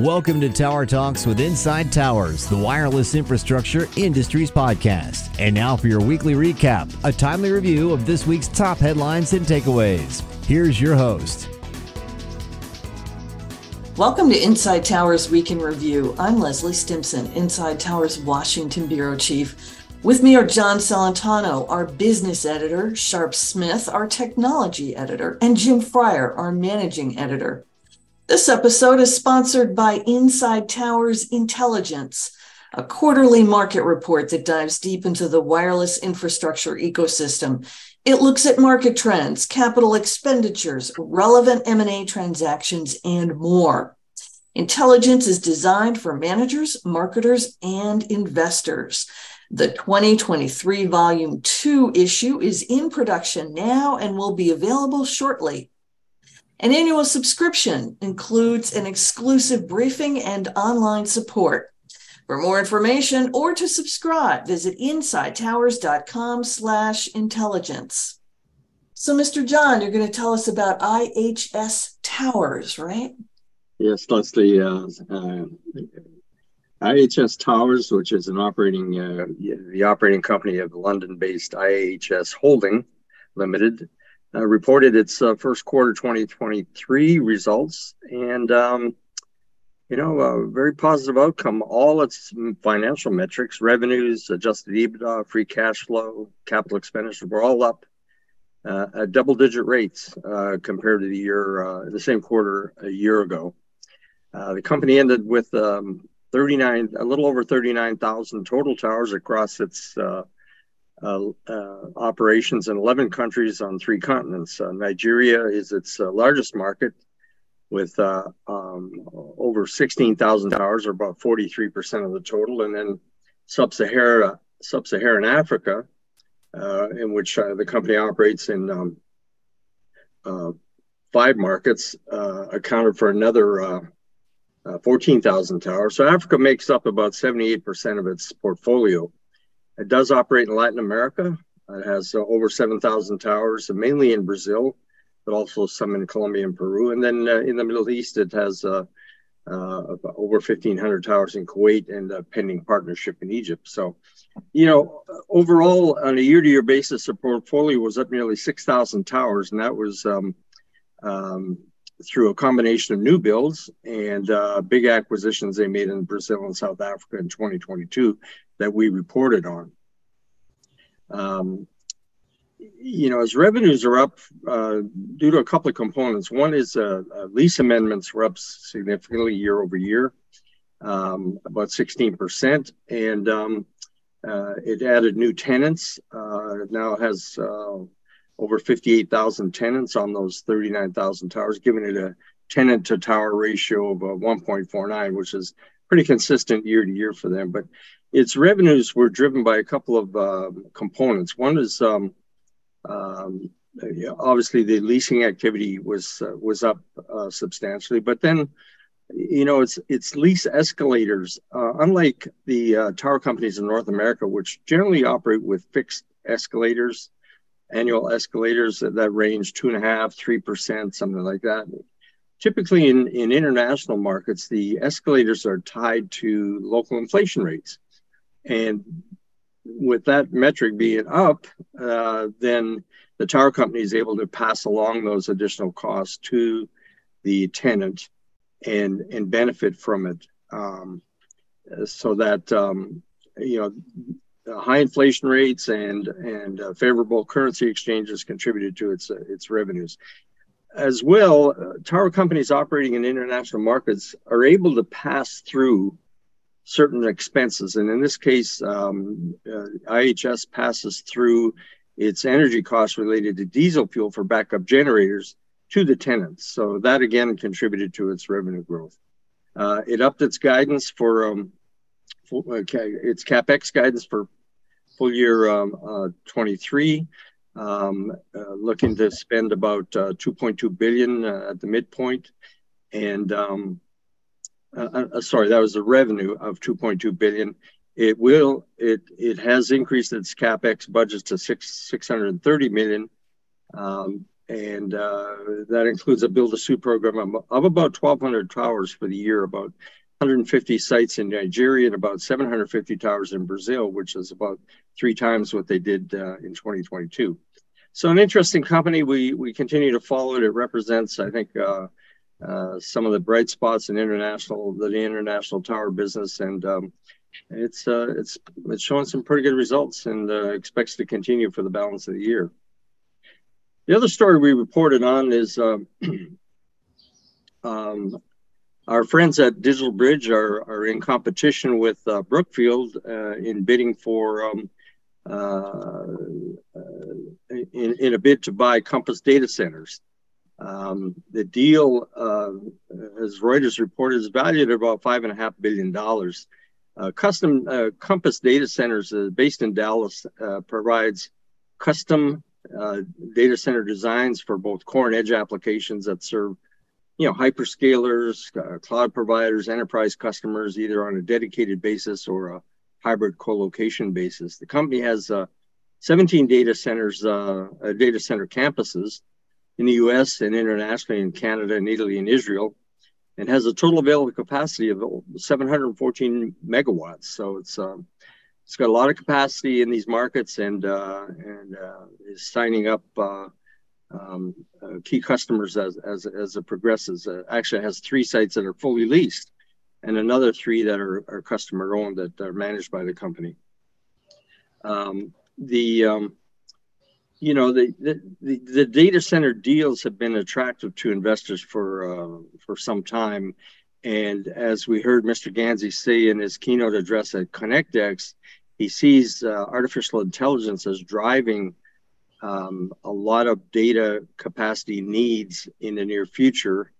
Welcome to Tower Talks with Inside Towers, the wireless infrastructure industries podcast. And now for your weekly recap, a timely review of this week's top headlines and takeaways. Here's your host. Welcome to Inside Towers Week in Review. I'm Leslie Stimson, Inside Towers Washington Bureau Chief. With me are John Celentano, our business editor, Sharp Smith, our technology editor, and Jim Fryer, our managing editor. This episode is sponsored by Inside Towers Intelligence, a quarterly market report that dives deep into the wireless infrastructure ecosystem. It looks at market trends, capital expenditures, relevant M&A transactions, and more. Intelligence is designed for managers, marketers, and investors. The 2023 Volume 2 issue is in production now and will be available shortly. An annual subscription includes an exclusive briefing and online support. For more information or to subscribe, visit insidetowers.com slash intelligence. So, Mr. John, you're going to tell us about IHS Towers, right? Yes, Leslie. Uh, uh, IHS Towers, which is an operating, uh, the operating company of London-based IHS Holding Limited, uh, reported its uh, first quarter 2023 results, and um, you know, a very positive outcome. All its financial metrics, revenues, adjusted EBITDA, free cash flow, capital expenditures were all up uh, at double-digit rates uh, compared to the year, uh, the same quarter a year ago. Uh, the company ended with um, 39, a little over 39,000 total towers across its Uh, uh, operations in 11 countries on three continents. Uh, Nigeria is its uh, largest market with um, over 16,000 towers, or about 43% of the total. And then Sub-Sahara, Sub-Saharan Africa, in which the company operates in um, five markets, accounted for another uh, 14,000 towers. So Africa makes up about 78% of its portfolio. It does operate in Latin America. It has uh, over 7,000 towers, mainly in Brazil, but also some in Colombia and Peru. And then uh, in the Middle East, it has uh, uh over 1,500 towers in Kuwait and a pending partnership in Egypt. So, you know, overall, on a year to year basis, the portfolio was up nearly 6,000 towers, and that was um, um, through a combination of new builds and uh, big acquisitions they made in Brazil and South Africa in 2022 that we reported on. Um, you know, as revenues are up uh, due to a couple of components. One is uh, uh, lease amendments were up significantly year over year, um, about 16%. And um, uh, it added new tenants. Uh, it now has uh, over 58,000 tenants on those 39,000 towers, giving it a tenant to tower ratio of 1.49, which is pretty consistent year to year for them. But its revenues were driven by a couple of uh, components. One is um, um, obviously the leasing activity was uh, was up uh, substantially, but then you know it's it's lease escalators. Uh, unlike the uh, tower companies in North America, which generally operate with fixed escalators, annual escalators that, that range two and a half, three percent, something like that. Typically, in, in international markets, the escalators are tied to local inflation rates. And with that metric being up, uh, then the tower company is able to pass along those additional costs to the tenant and and benefit from it, um, so that um, you know high inflation rates and and uh, favorable currency exchanges contributed to its uh, its revenues. As well, uh, tower companies operating in international markets are able to pass through certain expenses. And in this case, um, uh, IHS passes through its energy costs related to diesel fuel for backup generators to the tenants. So that again contributed to its revenue growth. Uh, it upped its guidance for, um, uh, its capex guidance for full year um, uh, 23. Um, uh, looking to spend about uh, 2.2 billion at the midpoint, and um, uh, uh, uh, sorry, that was the revenue of 2.2 billion. It will, it it has increased its capex budget to six 630 million. And uh, that includes a build to suit program of about 1,200 towers for the year, about 150 sites in Nigeria and about 750 towers in Brazil, which is about three times what they did uh, in 2022. So an interesting company. We we continue to follow it. It represents, I think, uh, uh, some of the bright spots in international the international tower business, and um, it's uh, it's it's showing some pretty good results, and uh, expects to continue for the balance of the year. The other story we reported on is um, um, our friends at Digital Bridge are, are in competition with uh, Brookfield uh, in bidding for um, uh, in, in a bid to buy Compass data centers. Um, the deal, uh, as Reuters reported, is valued at about five and a half billion dollars. Uh, custom uh, Compass data centers, based in Dallas, provides custom data center designs for both core and edge applications that serve you know, hyperscalers, uh, cloud providers, enterprise customers, either on a dedicated basis or a hybrid co-location basis. The company has uh, 17 data centers, uh, uh data center campuses in the U.S. and internationally in Canada and Italy and Israel, and has a total available capacity of 714 megawatts. So it's um, it's got a lot of capacity in these markets, and uh, and uh, is signing up um, uh, key customers as, as, as it progresses. Uh, actually, has three sites that are fully leased and another three that are, are customer owned that are managed by the company. Um, the um, you know the, the, the data center deals have been attractive to investors for uh, for some time, and as we heard Mr. Ganzi say in his keynote address at ConnectX, he sees uh, artificial intelligence as driving um, a lot of data capacity needs in the near future,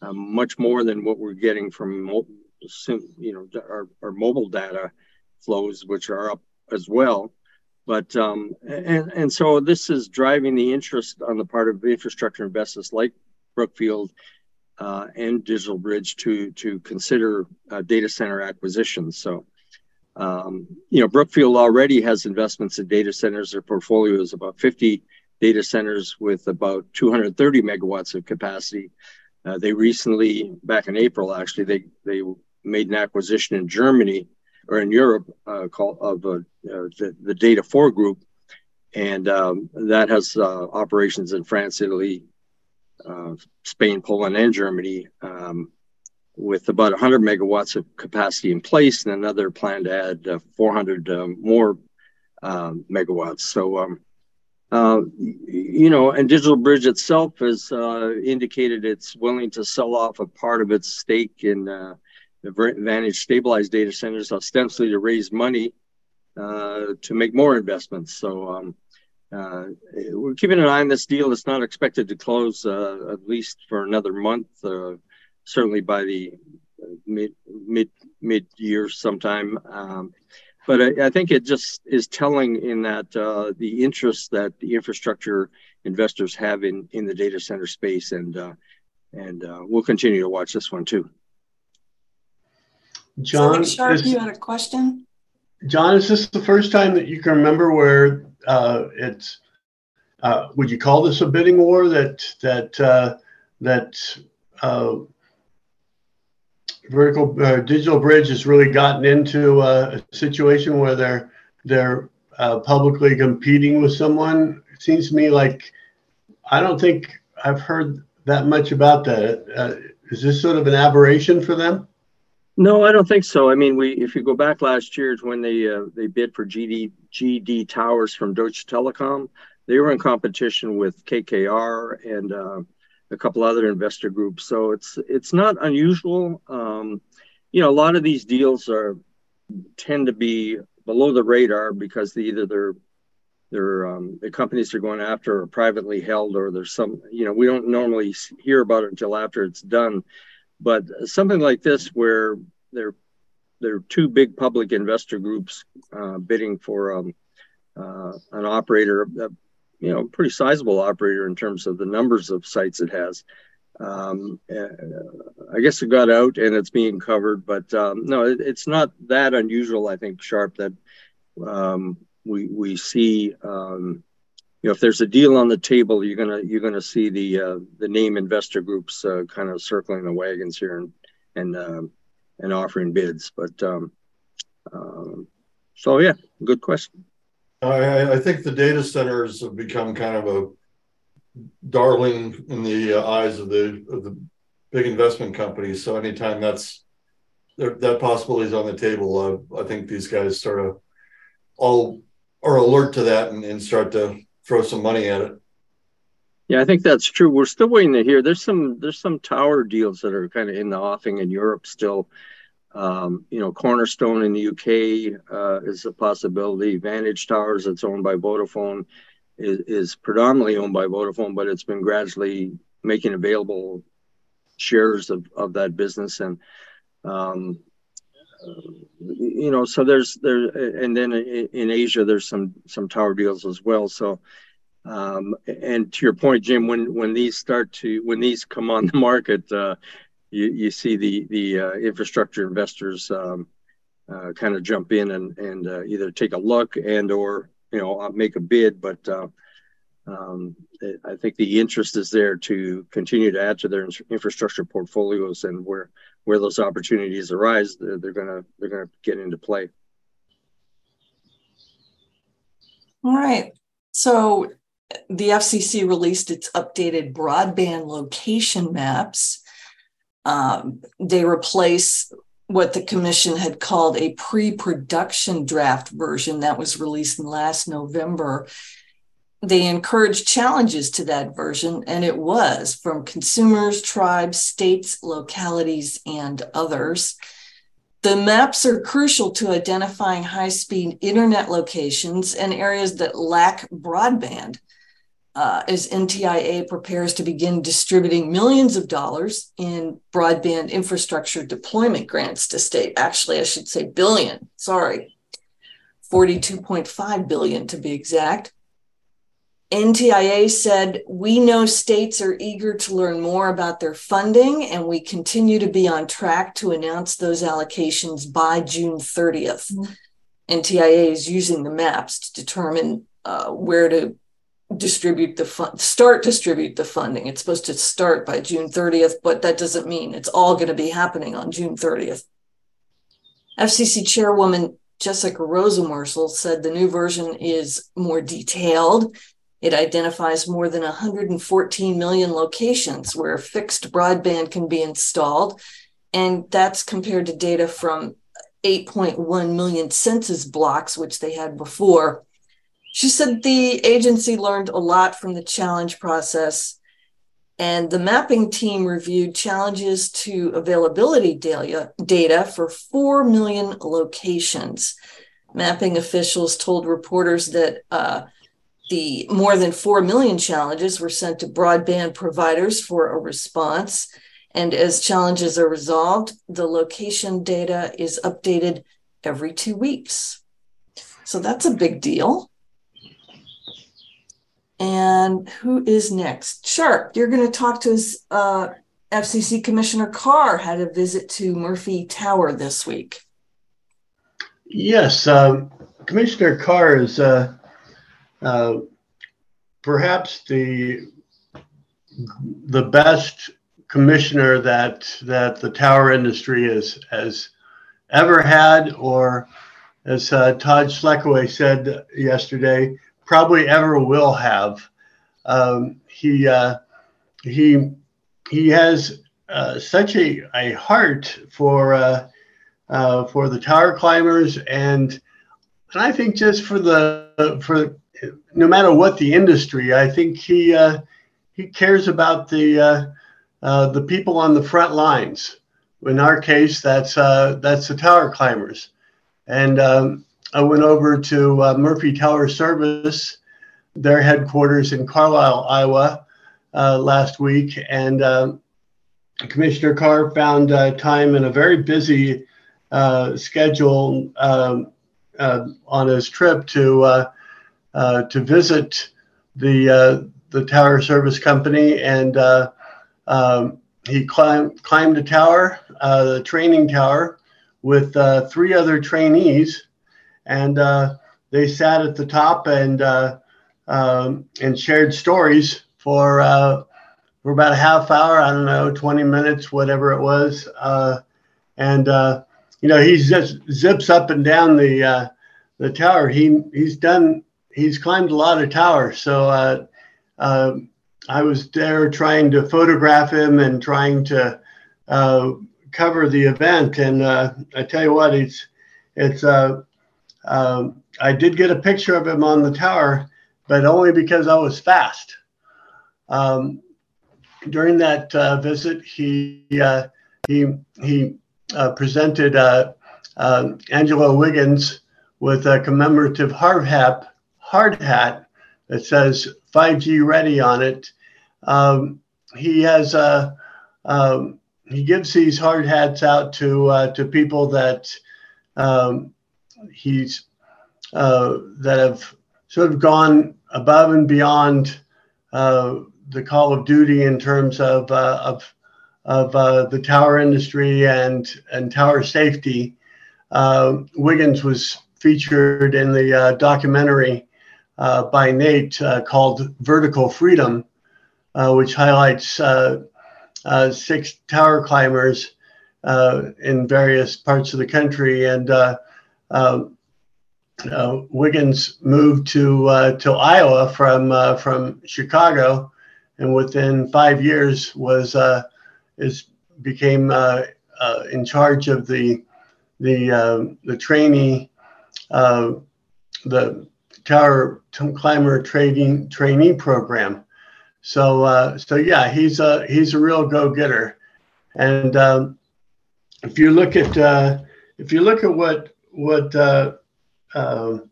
um, much more than what we're getting from you know our, our mobile data flows, which are up as well. But um, and and so this is driving the interest on the part of infrastructure investors like Brookfield uh, and Digital Bridge to to consider uh, data center acquisitions. So um, you know, Brookfield already has investments in data centers. Their portfolio is about 50 data centers with about 230 megawatts of capacity. Uh, they recently, back in April, actually, they they made an acquisition in Germany or in Europe uh, called of uh, the, the Data4 Group, and um, that has uh, operations in France, Italy, uh, Spain, Poland, and Germany. Um, with about 100 megawatts of capacity in place and another plan to add uh, 400 um, more um, megawatts. So, um, uh, you know, and Digital Bridge itself has uh, indicated it's willing to sell off a part of its stake in uh, Vantage stabilized data centers, ostensibly to raise money uh, to make more investments. So, um, uh, we're keeping an eye on this deal. It's not expected to close at least for another month certainly by the mid mid mid year sometime. Um, but I, I, think it just is telling in that uh, the interest that the infrastructure investors have in in the data center space, and uh, and uh, we'll continue to watch this one too. John, so Sharp, is, you had a question. John, is this the first time that you can remember where uh, it's? Uh, would you call this a bidding war that that uh, that vertical uh, digital bridge has really gotten into a, situation where they're they're uh, publicly competing with someone. It seems to me like I don't think I've heard that much about that. Uh, is this sort of an aberration for them? No, I don't think so. I mean, we if you go back last year, when they uh, they bid for GD GD towers from Deutsche Telekom. They were in competition with KKR and uh, a couple other investor groups. So it's it's not unusual. Um, you know, a lot of these deals are tend to be below the radar because they, either they're they're um, the companies they're going after are privately held or there's some you know we don't normally hear about it until after it's done. But something like this where there there are two big public investor groups uh, bidding for um, uh, an operator you know pretty sizable operator in terms of the numbers of sites it has. Um, I guess it got out and it's being covered, but um, no, it, it's not that unusual. I think sharp that um, we we see um, you know, if there's a deal on the table, you're gonna you're gonna see the uh, the name investor groups uh, kind of circling the wagons here and and um, and offering bids. But um, so yeah, good question. I, I think the data centers have become kind of a darling in the uh, eyes of the of the big investment companies. So anytime that's that possibility is on the table, uh, I think these guys sort of all are alert to that and, and start to throw some money at it. Yeah, I think that's true. We're still waiting to hear. There's some there's some tower deals that are kind of in the offing in Europe still. Um, you know, Cornerstone in the UK uh, is a possibility. Vantage Towers, that's owned by Vodafone, is, is predominantly owned by Vodafone, but it's been gradually making available shares of, of that business. And um, you know, so there's there, and then in Asia there's some some tower deals as well. So, um, and to your point, Jim, when when these start to when these come on the market, uh, you you see the the uh, infrastructure investors um, uh, kind of jump in and and uh, either take a look and or you know make a bid, but uh, um, I think the interest is there to continue to add to their infrastructure portfolios, and where where those opportunities arise, they're, they're gonna they're gonna get into play. All right. So the FCC released its updated broadband location maps. Um, they replace what the commission had called a pre-production draft version that was released in last November they encouraged challenges to that version, and it was from consumers, tribes, states, localities, and others. The maps are crucial to identifying high speed internet locations and areas that lack broadband. Uh, as NTIA prepares to begin distributing millions of dollars in broadband infrastructure deployment grants to state. Actually, I should say billion, sorry, 42.5 billion to be exact. NTIA said, We know states are eager to learn more about their funding, and we continue to be on track to announce those allocations by June 30th. Mm-hmm. NTIA is using the maps to determine uh, where to distribute the fund, start distribute the funding. It's supposed to start by June 30th, but that doesn't mean it's all going to be happening on June 30th. FCC Chairwoman Jessica Rosenworcel said the new version is more detailed it identifies more than 114 million locations where fixed broadband can be installed. And that's compared to data from 8.1 million census blocks, which they had before. She said the agency learned a lot from the challenge process, and the mapping team reviewed challenges to availability data, for 4 million locations. Mapping officials told reporters that uh, the more than 4 million challenges were sent to broadband providers for a response. And as challenges are resolved, the location data is updated every two weeks. So that's a big deal. And who is next? Sharp, you're going to talk to us. Uh, FCC Commissioner Carr had a visit to Murphy Tower this week. Yes, um, Commissioner Carr is uh, uh, perhaps the the best commissioner that that the tower industry has has ever had, or as uh, Todd Schlekeway said yesterday, probably ever will have. Um, he uh, he he has uh, such a, a heart for uh, uh, for the tower climbers and and I think just for the for no matter what the industry, I think he uh, he cares about the uh, the people on the front lines. In our case, that's that's the tower climbers. And um, I went over to uh, Murphy Tower Service, their headquarters in Carlisle, Iowa, uh, last week, and um, Commissioner Carr found time in a very busy schedule um, on his trip to uh, to visit the uh, the tower service company, and uh, um, he climbed climbed a tower, the training tower, with three other trainees, and they sat at the top and um, and shared stories for uh, for about a half hour. I don't know, 20 minutes, whatever it was. Uh, and uh, you know, he just zips up and down the uh, the tower. He he's done. He's climbed a lot of towers. So uh, uh, I was there trying to photograph him and trying to cover the event. And I tell you what, it's it's. Um, I did get a picture of him on the tower, but only because I was fast. Um, during that uh, visit, he uh, he he uh, presented uh, um, Angelo Wiggins with a commemorative hard hat, hard hat that says 5G ready on it. Um, he has a um, he gives these hard hats out to uh, to people that um, he's uh, that have sort of gone above and beyond uh, the call of duty in terms of uh, of of uh, the tower industry and and tower safety. Uh, Wiggins was featured in the uh, documentary by Nate called Vertical Freedom, which highlights six tower climbers in various parts of the country and. Uh, Wiggins moved to uh, to Iowa from uh, from Chicago, and within five years was uh, is became uh, uh, in charge of the the the trainee the tower climber training trainee program. So so yeah, he's a he's a real go getter, and um, if you look at if you look at what what um,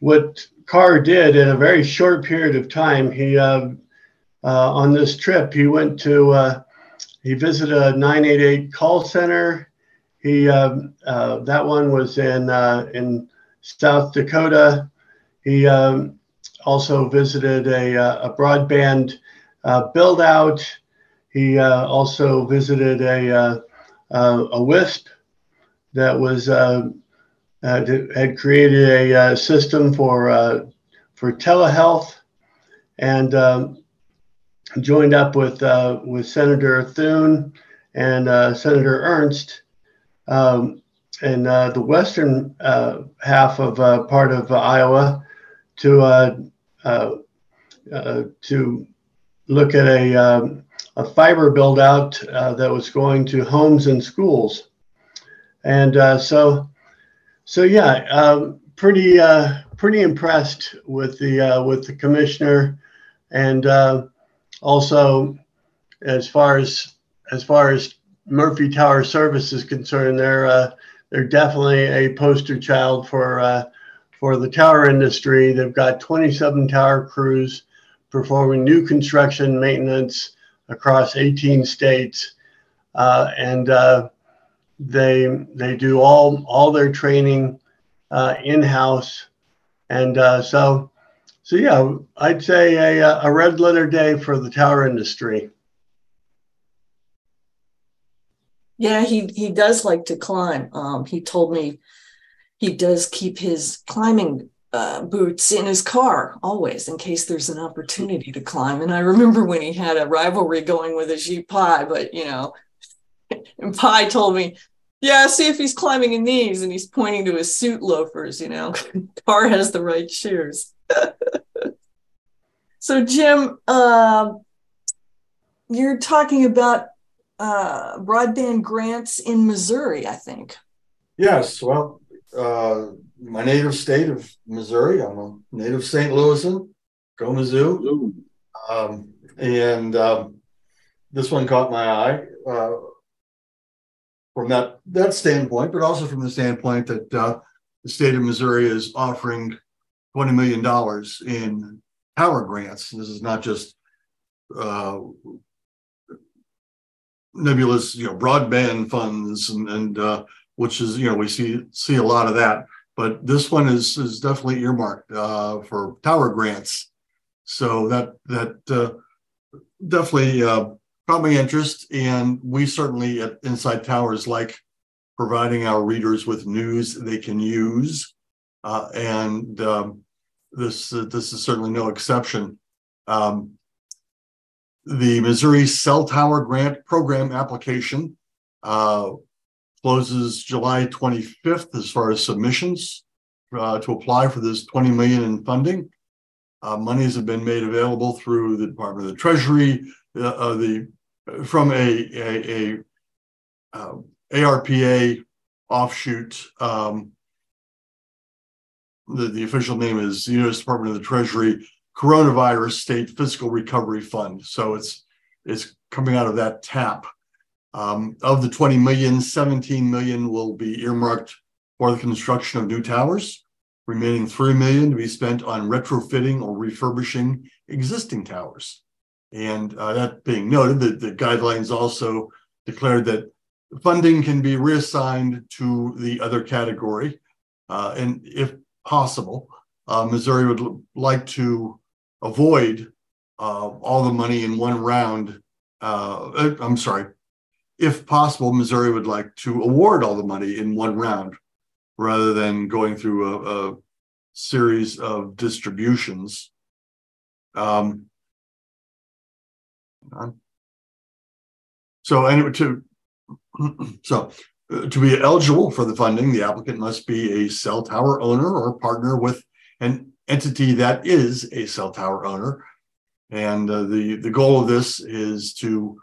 what Carr did in a very short period of time, he uh, uh, on this trip he went to uh, he visited a 988 call center. He uh, that one was in uh, in South Dakota. He um, also visited a, uh, a broadband build out. He also visited a a WISP that was uh, had created a uh, system for uh, for telehealth, and um, joined up with uh, with Senator Thune and uh, Senator Ernst um, in uh, the western half of part of Iowa to to look at a um, a fiber build out that was going to homes and schools, and so so yeah, um, pretty uh, pretty impressed with the uh, with the commissioner, and uh, also as far as as far as Murphy Tower Service is concerned, they're uh, they're definitely a poster child for uh, for the tower industry. They've got 27 tower crews performing new construction maintenance across 18 states, uh, and they they do all all their training uh, in house, and uh, so so yeah, I'd say a a red letter day for the tower industry. Yeah, he he does like to climb. Um, he told me he does keep his climbing uh, boots in his car always in case there's an opportunity to climb. And I remember when he had a rivalry going with Ajit Pai, but you know, and Pai told me, yeah, see if he's climbing in these and he's pointing to his suit loafers, you know. Carr has the right shoes. so, Jim, uh, you're talking about uh, broadband grants in Missouri, I think. Yes. Well, uh, my native state of Missouri, I'm a native St. Louisan, go Mizzou. Um, and um, this one caught my eye uh, from that that standpoint, but also from the standpoint that uh, the state of Missouri is offering twenty million dollars in power grants. This is not just uh, nebulous, you know, broadband funds, and, and uh, which is you know we see see a lot of that. But this one is is definitely earmarked uh, for tower grants. So that that uh, definitely uh, caught my interest, and we certainly at Inside Towers like providing our readers with news they can use. Uh, and um, this uh, this is certainly no exception. Um, the Missouri Cell Tower Grant Program application uh, closes July 25th as far as submissions uh, to apply for this 20 million in funding. Uh, monies have been made available through the Department of the Treasury, uh, uh, the from a, a, a uh, ARPA offshoot. Um, the, the official name is the U.S. Department of the Treasury Coronavirus State Fiscal Recovery Fund. So it's it's coming out of that tap. Um, of the 20 million, 17 million will be earmarked for the construction of new towers, remaining 3 million to be spent on retrofitting or refurbishing existing towers. And uh, that being noted, the, the guidelines also declared that funding can be reassigned to the other category. Uh, and if possible, uh, Missouri would l- like to avoid uh, all the money in one round. Uh, uh, I'm sorry, if possible, Missouri would like to award all the money in one round rather than going through a, a series of distributions. Um, so anyway, to so uh, to be eligible for the funding, the applicant must be a cell tower owner or partner with an entity that is a cell tower owner. And uh, the the goal of this is to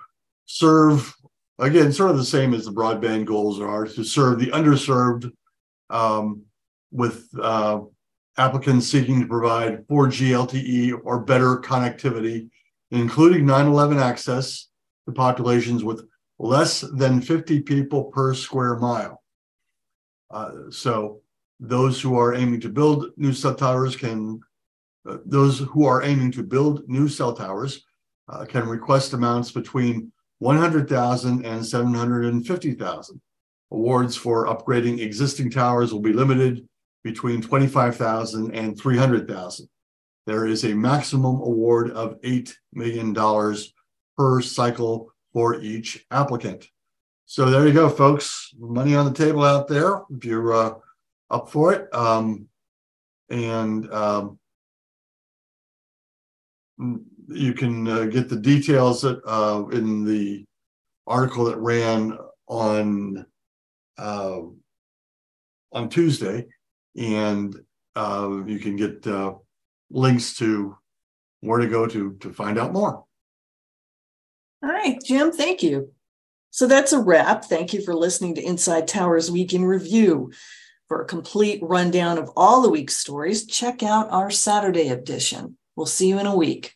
serve again, sort of the same as the broadband goals are to serve the underserved um, with uh, applicants seeking to provide 4G LTE or better connectivity, including 9 11 access to populations with less than 50 people per square mile. Uh, so those who are aiming to build new cell towers can, uh, those who are aiming to build new cell towers uh, can request amounts between 100,000 and 750,000. Awards for upgrading existing towers will be limited between 25,000 and 300,000. There is a maximum award of $8 million per cycle for each applicant. So there you go, folks. Money on the table out there if you're uh, up for it. Um, and um, you can uh, get the details that, uh, in the article that ran on uh, on Tuesday, and uh, you can get uh, links to where to go to to find out more. All right, Jim, thank you. So that's a wrap. Thank you for listening to Inside Towers Week in Review. For a complete rundown of all the week's stories, check out our Saturday edition. We'll see you in a week.